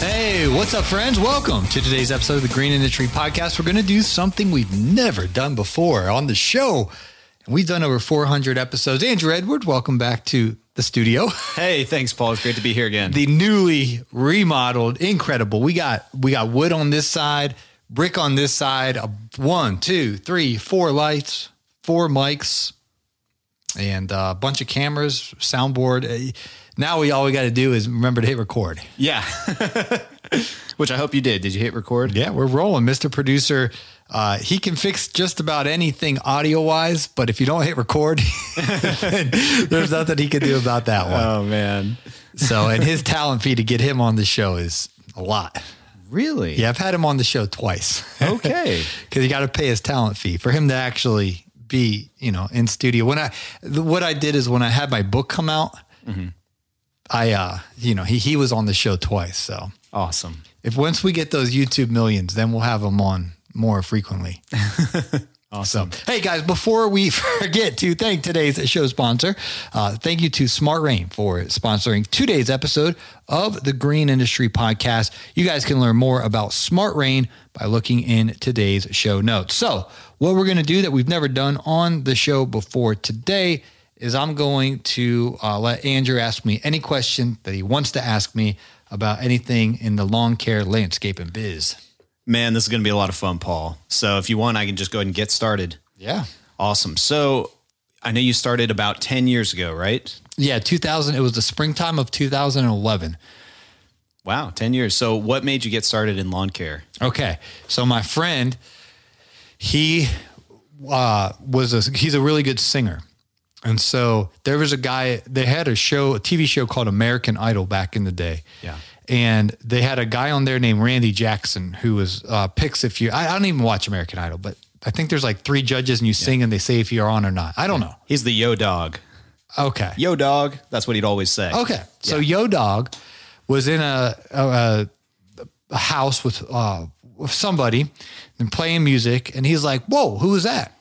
Hey, what's up, friends? Welcome to today's episode of the Green Industry Podcast. We're going to do something we've never done before on the show. And we've done over 400 episodes. Andrew Edward, welcome back to the studio. Hey, thanks, Paul. It's great to be here again. The newly remodeled, incredible. We got we got wood on this side, brick on this side. A one, two, three, four lights, four mics, and a bunch of cameras, soundboard. Uh, Now we all we got to do is remember to hit record. yeah. Which I hope you did. Did you hit record? Yeah, we're rolling. Mr. Producer, uh, he can fix just about anything audio wise, but if you don't hit record, there's nothing he can do about that one. Oh, man. So, and his talent fee to get him on the show is a lot. Really? Yeah, I've had him on the show twice. Okay. Because you got to pay his talent fee for him to actually be, you know, in studio. When I, the, what I did is when I had my book come out, I, uh, you know, he, he was on the show twice. So awesome. if once we get those YouTube millions, then we'll have him on more frequently. Awesome. Hey guys, before we forget to thank today's show sponsor, uh, thank you to Smart Rain for sponsoring today's episode of the Green Industry Podcast. You guys can learn more about Smart Rain by looking in today's show notes. So, what we're going to do that we've never done on the show before today is I'm going to uh, let Andrew ask me any question that he wants to ask me about anything in the lawn care, landscape, and biz. Man, this is going to be a lot of fun, Paul. So if you want, I can just go ahead and get started. Yeah. Awesome. So I know you started about 10 years ago, right? Yeah, 2000. It was the springtime of 2011. Wow, 10 years. So what made you get started in lawn care? Okay, so my friend, he uh, was a he's a really good singer, and so there was a guy. They had a show, a TV show called American Idol back in the day. Yeah. And they had a guy on there named Randy Jackson who was uh, picks if you. I, I don't even watch American Idol, but I think there's like three judges and you sing and they say if you're on or not. I don't know. He's the yo dog. Okay. Yo dog. That's what he'd always say. Okay. So Yo Dog was in a, a, a house with, uh, with somebody and playing music. And he's like, whoa, who is that?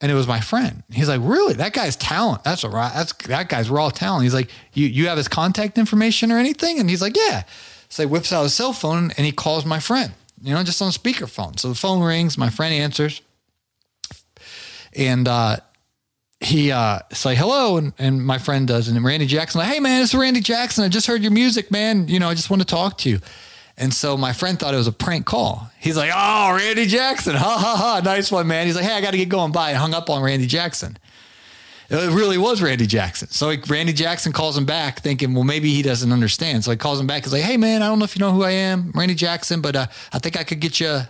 And it was my friend. He's like, really? That guy's talent. That's a that's that guy's raw talent. He's like, you, you have his contact information or anything? And he's like, yeah. So he whips out his cell phone and he calls my friend, you know, just on speakerphone. So the phone rings, my friend answers. And, uh, he uh like hello and, and my friend does and randy jackson like hey man it's randy jackson i just heard your music man you know i just want to talk to you and so my friend thought it was a prank call. He's like oh randy jackson ha ha ha nice one man. He's like hey i gotta get going. By and hung up on randy jackson. It really was randy jackson. So randy jackson calls him back thinking well maybe he doesn't understand. So he calls him back. He's like hey man i don't know if you know who i am randy jackson but uh, i think i could get you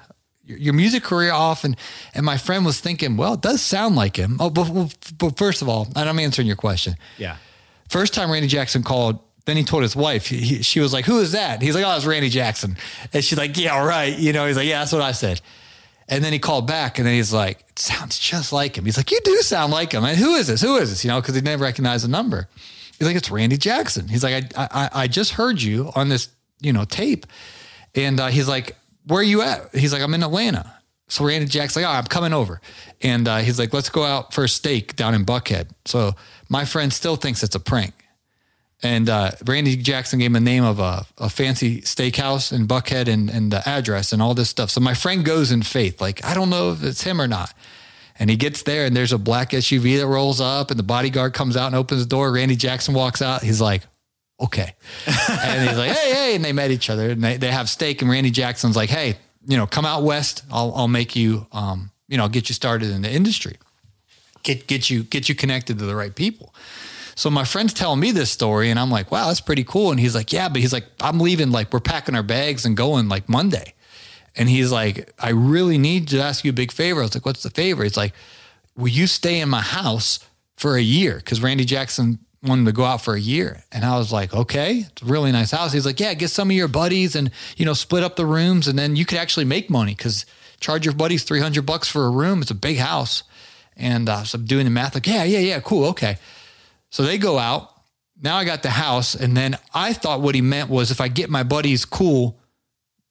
your, your music career off. And and my friend was thinking well it does sound like him. Oh but, but first of all and i'm answering your question. Yeah. first time randy jackson called then he told his wife he, he- she was like who is that? He's like oh it's randy jackson. And she's like yeah right you know. He's like yeah that's what i said. And then he called back and then he's like it sounds just like him. He's like you do sound like him and who is this? Who is this? You know because he never recognized the number. He's like it's randy jackson. He's like i i, I just heard you on this you know tape. And uh, he's like, where are you at? He's like, I'm in Atlanta. So Randy Jack's like, oh, I'm coming over. And uh, he's like, let's go out for a steak down in Buckhead. So my friend still thinks it's a prank. And uh, Randy Jackson gave him a name of a, a fancy steakhouse in Buckhead and, and the address and all this stuff. So my friend goes in faith, like, I don't know if it's him or not. And he gets there and there's a black SUV that rolls up and the bodyguard comes out and opens the door. Randy Jackson walks out. He's like, okay. and he's like, hey, hey. And they met each other and they, they have steak. And Randy Jackson's like, hey, you know, come out west. I'll, I'll make you, um, you know, get you started in the industry. Get, get you, get you connected to the right people. So my friend's telling me this story and I'm like, wow, that's pretty cool. And he's like, yeah, but he's like, I'm leaving, like we're packing our bags and going like Monday. And he's like, I really need to ask you a big favor. I was like, what's the favor? He's like, will you stay in my house for a year? Cause Randy Jackson wanted to go out for a year. And I was like, okay, it's a really nice house. He's like, yeah, get some of your buddies and, you know, split up the rooms and then you could actually make money because charge your buddies 300 bucks for a room. It's a big house. And uh, so I'm doing the math like, yeah, yeah, yeah, cool. Okay. So they go out. Now I got the house. And then I thought what he meant was if I get my buddies, cool.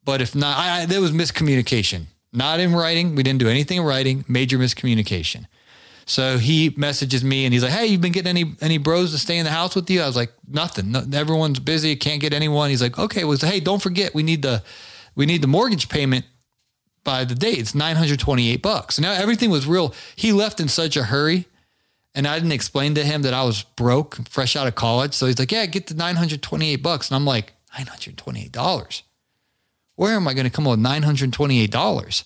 But if not, I, I, there was miscommunication. Not in writing. We didn't do anything in writing. Major miscommunication. So he messages me and he's like, "Hey, you've been getting any any bros to stay in the house with you?" I was like, "Nothing. No, everyone's busy. Can't get anyone." He's like, "Okay." Well, hey, don't forget we need the we need the mortgage payment by the date. It's nine hundred twenty eight bucks. Now everything was real. He left in such a hurry, and I didn't explain to him that I was broke, fresh out of college. So he's like, "Yeah, get the nine hundred twenty eight bucks," and I'm like, nine hundred twenty eight dollars. Where am I going to come up with nine hundred twenty eight dollars?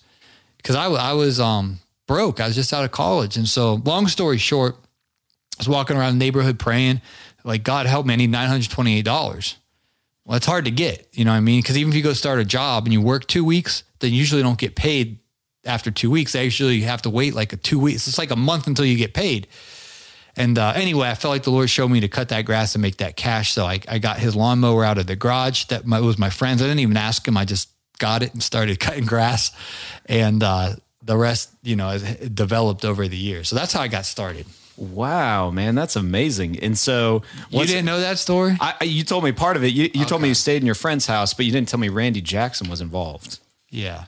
Because I I was um broke. I was just out of college. And so, long story short, I was walking around the neighborhood praying, like, God help me, I need $928. Well, it's hard to get, you know what I mean? Because even if you go start a job and you work two weeks, then you usually don't get paid after two weeks. They usually have to wait like a two weeks. It's like a month until you get paid. And uh, anyway, I felt like the Lord showed me to cut that grass and make that cash. So I, I got his lawnmower out of the garage. That my, was my friend's. I didn't even ask him. I just got it and started cutting grass. And uh, the rest, you know, developed over the years. So that's how I got started. Wow, man, that's amazing. And so you didn't know that story? I, you told me part of it. You, you okay. told me you stayed in your friend's house, but you didn't tell me Randy Jackson was involved. Yeah.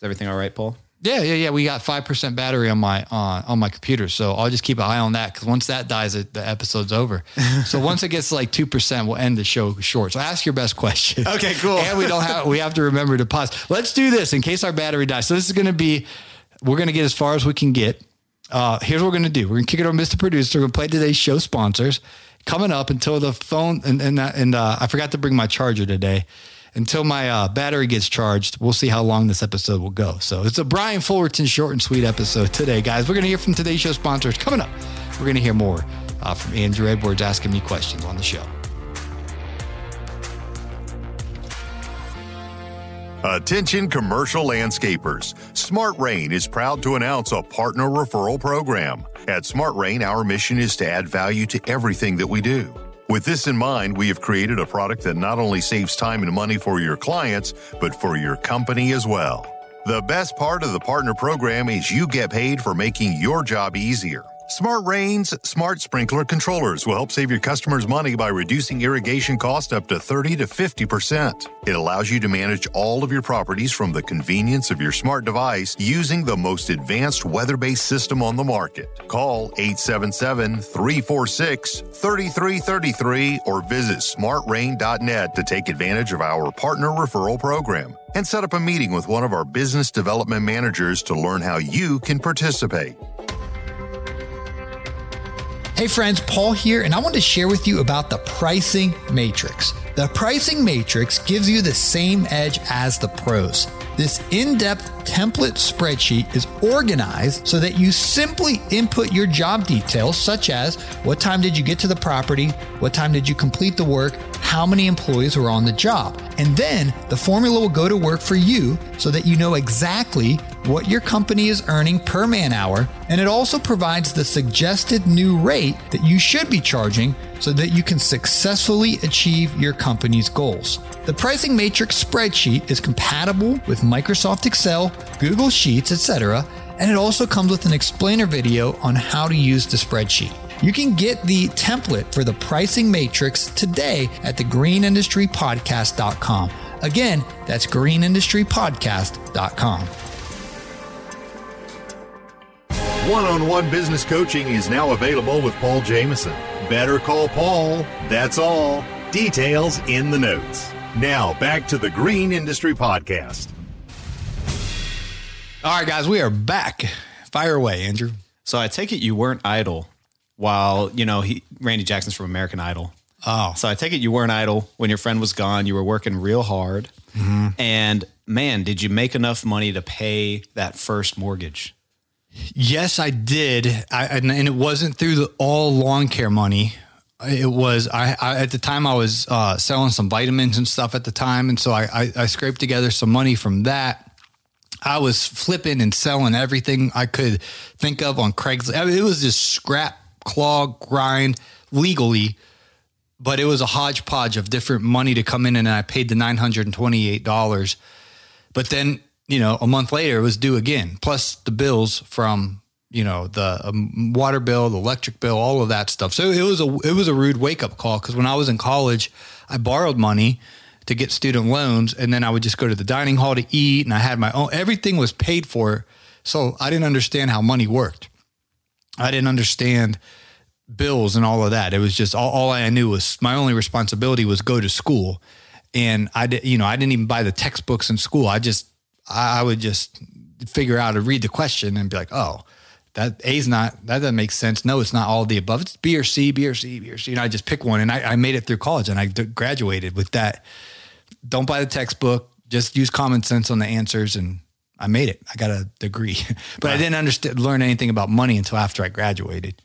Is everything all right, Paul? Yeah, yeah, yeah. We got five percent battery on my uh, on my computer, so I'll just keep an eye on that because once that dies, it, the episode's over. so once it gets like two percent, we'll end the show short. So ask your best question. Okay, cool. and we don't have we have to remember to pause. Let's do this in case our battery dies. So this is going to be we're going to get as far as we can get. Uh, here's what we're going to do. We're going to kick it over, Mr. Producer. We're going to play today's show sponsors coming up until the phone and and and uh, I forgot to bring my charger today until my uh, battery gets charged, we'll see how long this episode will go. So it's a Brian Fullerton short and sweet episode today, guys. We're going to hear from today's show sponsors coming up. We're going to hear more uh, from Andrew Edwards asking me questions on the show. Attention commercial landscapers. Smart Rain is proud to announce a partner referral program. At Smart Rain, our mission is to add value to everything that we do. With this in mind, we have created a product that not only saves time and money for your clients, but for your company as well. The best part of the partner program is you get paid for making your job easier. Smart Rain's smart sprinkler controllers will help save your customers money by reducing irrigation cost up to 30 to 50%. It allows you to manage all of your properties from the convenience of your smart device using the most advanced weather based system on the market. Call 877 346 3333 or visit smartrain.net to take advantage of our partner referral program and set up a meeting with one of our business development managers to learn how you can participate. Hey friends, Paul here, and I want to share with you about the pricing matrix. The pricing matrix gives you the same edge as the pros. This in depth template spreadsheet is organized so that you simply input your job details, such as what time did you get to the property, what time did you complete the work, how many employees were on the job. And then the formula will go to work for you so that you know exactly what your company is earning per man hour. And it also provides the suggested new rate that you should be charging so that you can successfully achieve your company's goals. The pricing matrix spreadsheet is compatible with Microsoft Excel, Google Sheets, etc., and it also comes with an explainer video on how to use the spreadsheet. You can get the template for the pricing matrix today at thegreenindustrypodcast.com. Again, that's greenindustrypodcast.com. One on one business coaching is now available with Paul Jameson. Better call Paul. That's all. Details in the notes. Now, back to the Green Industry Podcast. All right, guys, we are back. Fire away, Andrew. So I take it you weren't idle while, you know, he, Randy Jackson's from American Idol. Oh. So I take it you weren't idle when your friend was gone. You were working real hard. Mm-hmm. And man, did you make enough money to pay that first mortgage? Yes, I did. I, and, and, it wasn't through the all lawn care money. It was I, I at the time I was uh, selling some vitamins and stuff at the time, and so I, I, I scraped together some money from that. I was flipping and selling everything I could think of on Craigslist. Mean, it was just scrap claw grind legally, but it was a hodgepodge of different money to come in, and I paid the nine hundred and twenty eight dollars. But then, you know, a month later, it was due again, plus the bills from you know the um, water bill, the electric bill, all of that stuff. So it was a it was a rude wake up call because when I was in college, I borrowed money to get student loans, and then I would just go to the dining hall to eat, and I had my own. Everything was paid for, so I didn't understand how money worked. I didn't understand bills and all of that. It was just all, all I knew was my only responsibility was go to school. And I did, you know, I didn't even buy the textbooks in school. I just, I would just figure out to read the question and be like, oh, that A's not, that doesn't make sense. No, it's not all the above. It's B or C, B or C, B or C. And I just pick one and I, I made it through college and I graduated with that. Don't buy the textbook, just use common sense on the answers. And I made it. I got a degree, but wow. I didn't understand, learn anything about money until after I graduated.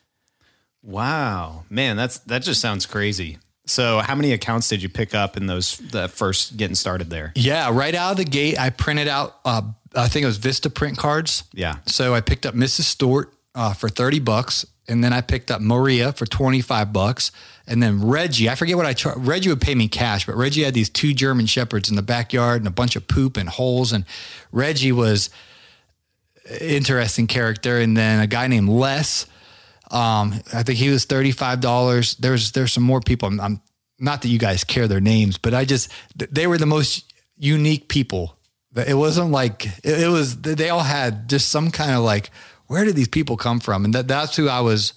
Wow, man, that's that just sounds crazy. So, how many accounts did you pick up in those the first getting started there? Yeah, right out of the gate, I printed out. Uh, I think it was Vistaprint cards. Yeah. So I picked up Mrs. Stewart uh, for thirty bucks, and then I picked up Maria for twenty five bucks, and then Reggie. I forget what I charged. Reggie would pay me cash, but Reggie had these two German shepherds in the backyard and a bunch of poop and holes, and Reggie was interesting character, and then a guy named Les um, I think he was thirty five dollars. There's there's some more people. I'm, I'm, not that you guys care their names, but I just they were the most unique people. It wasn't like it, it was. They all had just some kind of like where did these people come from, and that that's who I was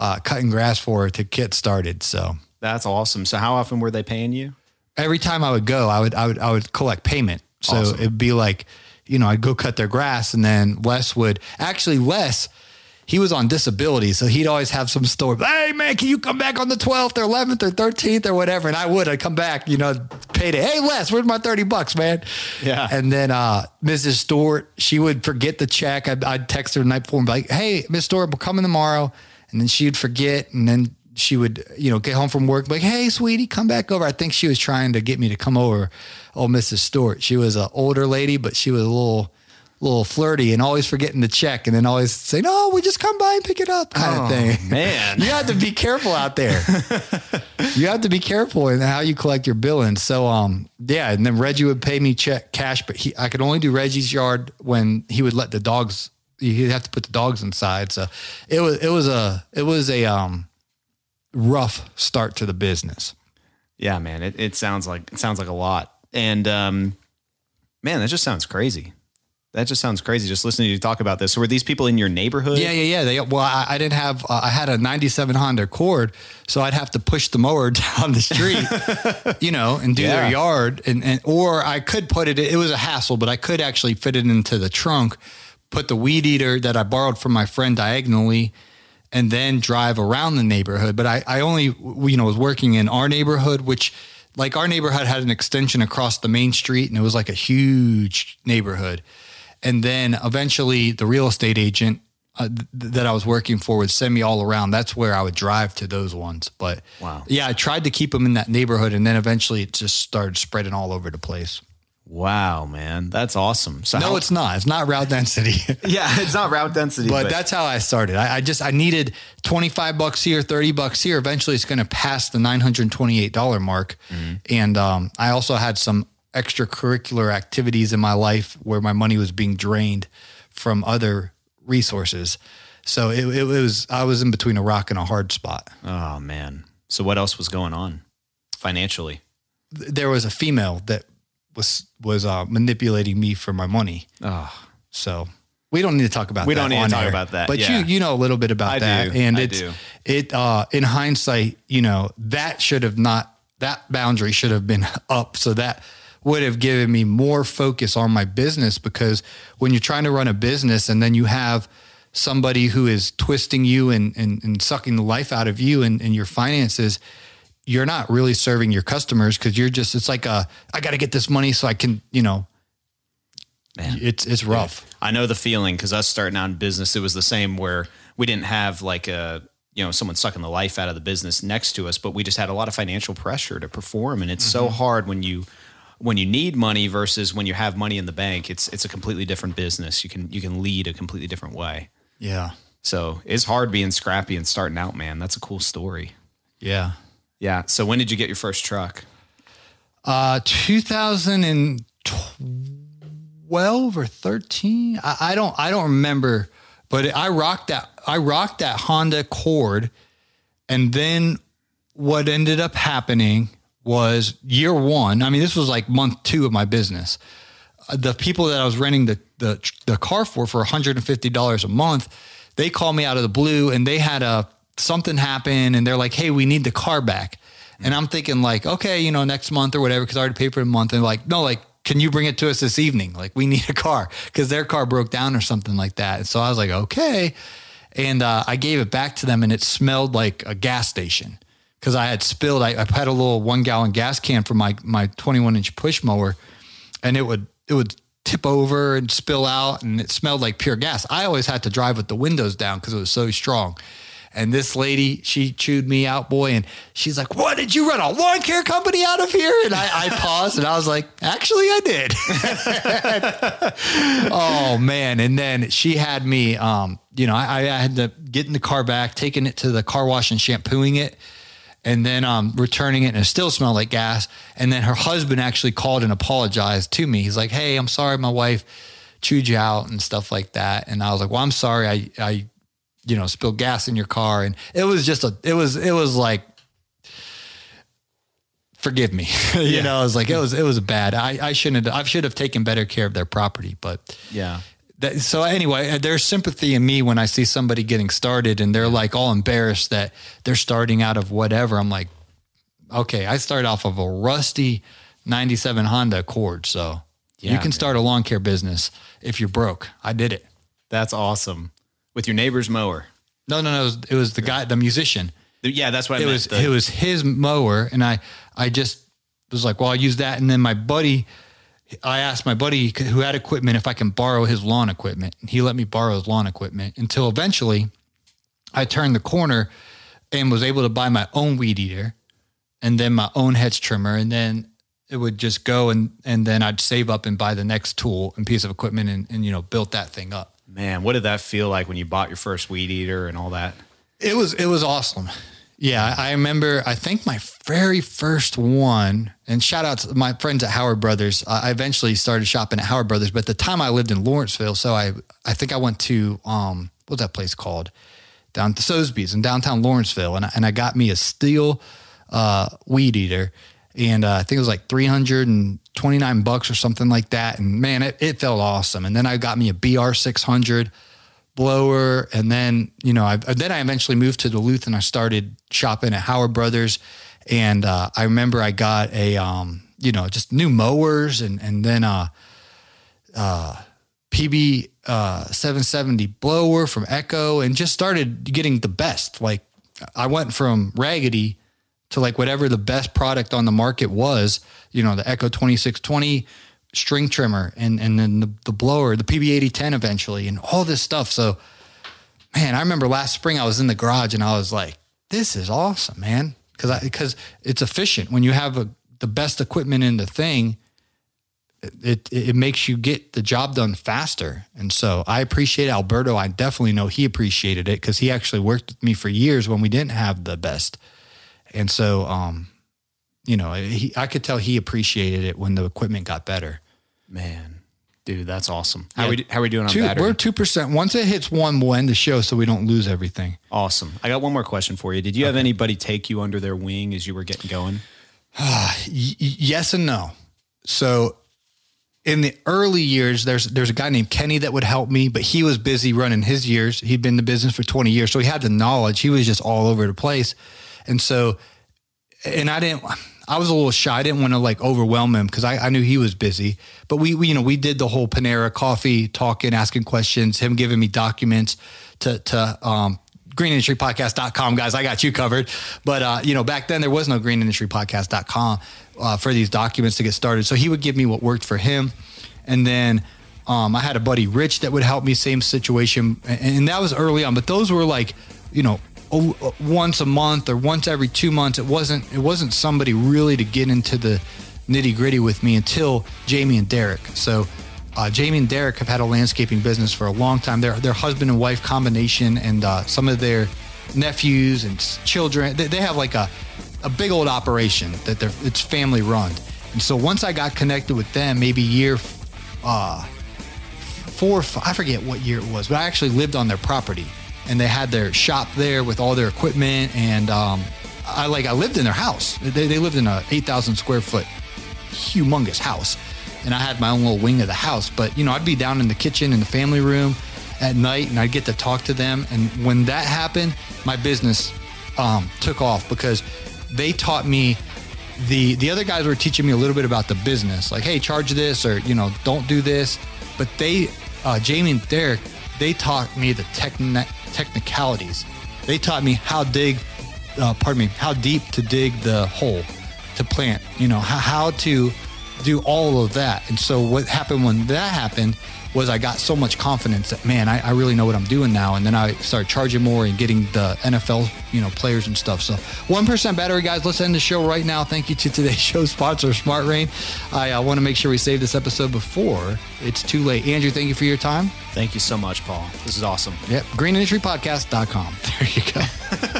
uh, cutting grass for to get started. So that's awesome. So how often were they paying you? Every time I would go, I would I would I would collect payment. So awesome. it'd be like, you know, I'd go cut their grass, and then Les would actually Les he was on disability, so he'd always have some story. Hey man, can you come back on the 12th or 11th or 13th or whatever? And I would. I'd come back, you know, pay payday. Hey Les, where's my 30 bucks, man? Yeah. And then uh, Mrs. Stewart, she would forget the check. I'd, I'd text her the night before and be like, Hey, Miss Stewart, we're coming tomorrow. And then she'd forget, and then she would, you know, get home from work, like, hey, sweetie, come back over. I think she was trying to get me to come over. Oh, Mrs. Stewart. She was an older lady, but she was a little little flirty and always forgetting to check and then always say, no, we just come by and pick it up kind oh, of thing. Man. you have to be careful out there. you have to be careful in how you collect your billing. So, um, yeah. And then Reggie would pay me check cash, but he, I could only do Reggie's yard when he would let the dogs, he'd have to put the dogs inside. So it was, it was a, it was a, um, rough start to the business. Yeah, man. It, it sounds like, it sounds like a lot. And, um, man, that just sounds crazy. That just sounds crazy. Just listening to you talk about this. So were these people in your neighborhood? Yeah, yeah, yeah. They, well, I, I didn't have. Uh, I had a '97 Honda Accord, so I'd have to push the mower down the street, you know, and do yeah. their yard, and, and or I could put it. It was a hassle, but I could actually fit it into the trunk, put the weed eater that I borrowed from my friend diagonally, and then drive around the neighborhood. But I, I only, you know, was working in our neighborhood, which like our neighborhood had an extension across the main street, and it was like a huge neighborhood and then eventually the real estate agent uh, th- that I was working for would send me all around. That's where I would drive to those ones. But wow. yeah, I tried to keep them in that neighborhood and then eventually it just started spreading all over the place. Wow, man, that's awesome. So no, how, it's not. It's not route density. yeah, it's not route density. But, but, that's how I started. I, I, just I needed twenty five bucks here, thirty bucks here. Eventually, it's going to pass the nine hundred twenty eight dollar mark. Mm-hmm. And um, I also had some extracurricular activities in my life where my money was being drained from other resources. So it, it, was I was in between a rock and a hard spot. Oh man! So what else was going on financially? There was a female that was was uh, manipulating me for my money. Oh, so we don't need to talk about. We that don't need to talk air, about that. But yeah. you you know a little bit about I that, do. and I it's do. it uh, in hindsight, you know that should have not that boundary should have been up so that would have given me more focus on my business because when you're trying to run a business and then you have somebody who is twisting you and, and, and sucking the life out of you and, and your finances, you're not really serving your customers because you're just, it's like, a, I got to get this money so I can, you know, Man. it's, it's rough. I know the feeling because us starting out in business, it was the same where we didn't have like a, you know, someone sucking the life out of the business next to us, but we just had a lot of financial pressure to perform. And it's mm-hmm. so hard when you, when you need money versus when you have money in the bank, it's it's a completely different business. You can you can lead a completely different way. Yeah. So it's hard being scrappy and starting out, man. That's a cool story. Yeah. Yeah. So when did you get your first truck? Uh, 2012 or 13. I, I don't, I don't remember, but I rocked that, I rocked that Honda Accord. And then what ended up happening was year one. I mean, this was like month two of my business. Uh, The people that I was renting the, the, the car for, for $150 a month, they called me out of the blue and they had a, something happened and they're like, Hey, we need the car back. And I'm thinking like, okay, you know, next month or whatever, because I already paid for the month. And like, no, like, can you bring it to us this evening? Like, we need a car because their car broke down or something like that. And so I was like, okay. And uh, I gave it back to them, and it smelled like a gas station because I had spilled. I, I had a little one gallon gas can for my my 21 inch push mower, and it would it would tip over and spill out, and it smelled like pure gas. I always had to drive with the windows down because it was so strong. And this lady, she chewed me out, boy, and she's like, "What did you run a lawn care company out of here?" And I, I paused, and I was like, "Actually, I did." oh man! And then she had me, um, you know, I, I had to get in the car back, taking it to the car wash and shampooing it, and then um, returning it, and it still smelled like gas. And then her husband actually called and apologized to me. He's like, "Hey, I'm sorry, my wife chewed you out and stuff like that." And I was like, "Well, I'm sorry, I, I, you know, spilled gas in your car." And it was just a, it was, it was like forgive me. you know, it was like it was it was bad. I, I shouldn't have I should have taken better care of their property. But Yeah. that, so anyway, uh, there's sympathy in me when I see somebody getting started and they're like all embarrassed that they're starting out of whatever. I'm like, okay, I started off of a rusty 97 Honda Accord. So you Yeah, can start a lawn care business if you're broke. I did it. That's awesome. With your neighbor's mower. No, no, no. It was, it was the guy, the musician. Yeah, that's what I it meant. was The- it was his mower and i i just was like well i'll use that and then my buddy i asked my buddy who had equipment if i can borrow his lawn equipment and he let me borrow his lawn equipment until eventually i turned the corner and was able to buy my own weed eater and then my own hedge trimmer and then it would just go and and then i'd save up and buy the next tool and piece of equipment and, and you know built that thing up Man, what did that feel like when you bought your first weed eater and all that? It was it was awesome. Yeah, I remember. I think my very first one, and shout out to my friends at Howard Brothers. I eventually started shopping at Howard Brothers, but at the time I lived in Lawrenceville, so I I think I went to um what's that place called down to Sotheby's in downtown Lawrenceville, and I, and I got me a Stihl uh, weed eater, and uh, I think it was like three hundred and twenty nine bucks or something like that. And man, it, it felt awesome. And then I got me a BR six hundred blower, and then you know, I then I eventually moved to Duluth and I started shopping at Howard Brothers, and uh, I remember I got a um, you know just new mowers and and then uh, uh, PB uh, 770 blower from Echo, and just started getting the best. Like I went from raggedy to like whatever the best product on the market was. You know, the Echo 2620 string trimmer and and then the, the blower, the PB8010 eventually, and all this stuff. So, man, I remember last spring I was in the garage and I was like, "This is awesome, man!" Because I because it's efficient when you have a, the best equipment in the thing. It, it it makes you get the job done faster, and so I appreciate Alberto. I definitely know he appreciated it because he actually worked with me for years when we didn't have the best, and so um, you know, he, I could tell he appreciated it when the equipment got better. Man, dude, that's awesome. How Yeah. we how we doing on Two, battery? we're two percent. Once it hits one, we'll end the show so we don't lose everything. awesome. I got one more question for you. Did you have anybody take you under their wing as you were getting going? Y- yes and no. So in the early years, there's there's a guy named Kenny that would help me, but he was busy running his years. He'd been in the business for 20 years, so he had the knowledge. He was just all over the place, and so, and I didn't. I was a little shy. I didn't want to like overwhelm him because I, I knew he was busy. But we, we, you know, we did the whole Panera coffee, talking, asking questions, him giving me documents to to um, greenindustrypodcast.com guys i got you covered but uh, you know back then there was no greenindustrypodcast.com uh, for these documents to get started so he would give me what worked for him and then um, i had a buddy rich that would help me same situation and, and that was early on but those were like you know once a month or once every two months it wasn't it wasn't somebody really to get into the nitty gritty with me until jamie and derek so uh, Jamie and Derek have had a landscaping business for a long time. They're their husband and wife combination, and uh, some of their nephews and children. They, they have like a a big old operation that they're it's family run. And so once I got connected with them, maybe year uh, four, I forget what year it was, but I actually lived on their property, and they had their shop there with all their equipment, and um, I like I lived in their house. They, they lived in a eight thousand square foot, humongous house, and I had my own little wing of the house. But you know, I'd be down in the kitchen in the family room at night, and I'd get to talk to them. And when that happened, my business um, took off because they taught me the the other guys were teaching me a little bit about the business, like hey, charge this or you know don't do this. But they, uh, Jamie and Derek, they taught me the techni- technicalities. They taught me how dig, uh, pardon me, how deep to dig the hole to plant. You know how, how to do all of that. And so what happened when that happened was I got so much confidence that man, I, I really know what I'm doing now. And then I started charging more and getting the NFL, you know, players and stuff. So one percent battery, guys. Let's end the show right now. Thank you to today's show sponsor, Smart Rain. I uh, want to make sure we save this episode before it's too late. Andrew, thank you for your time. Thank you so much, Paul. This is awesome. Yep, greenindustrypodcast.com. There you go.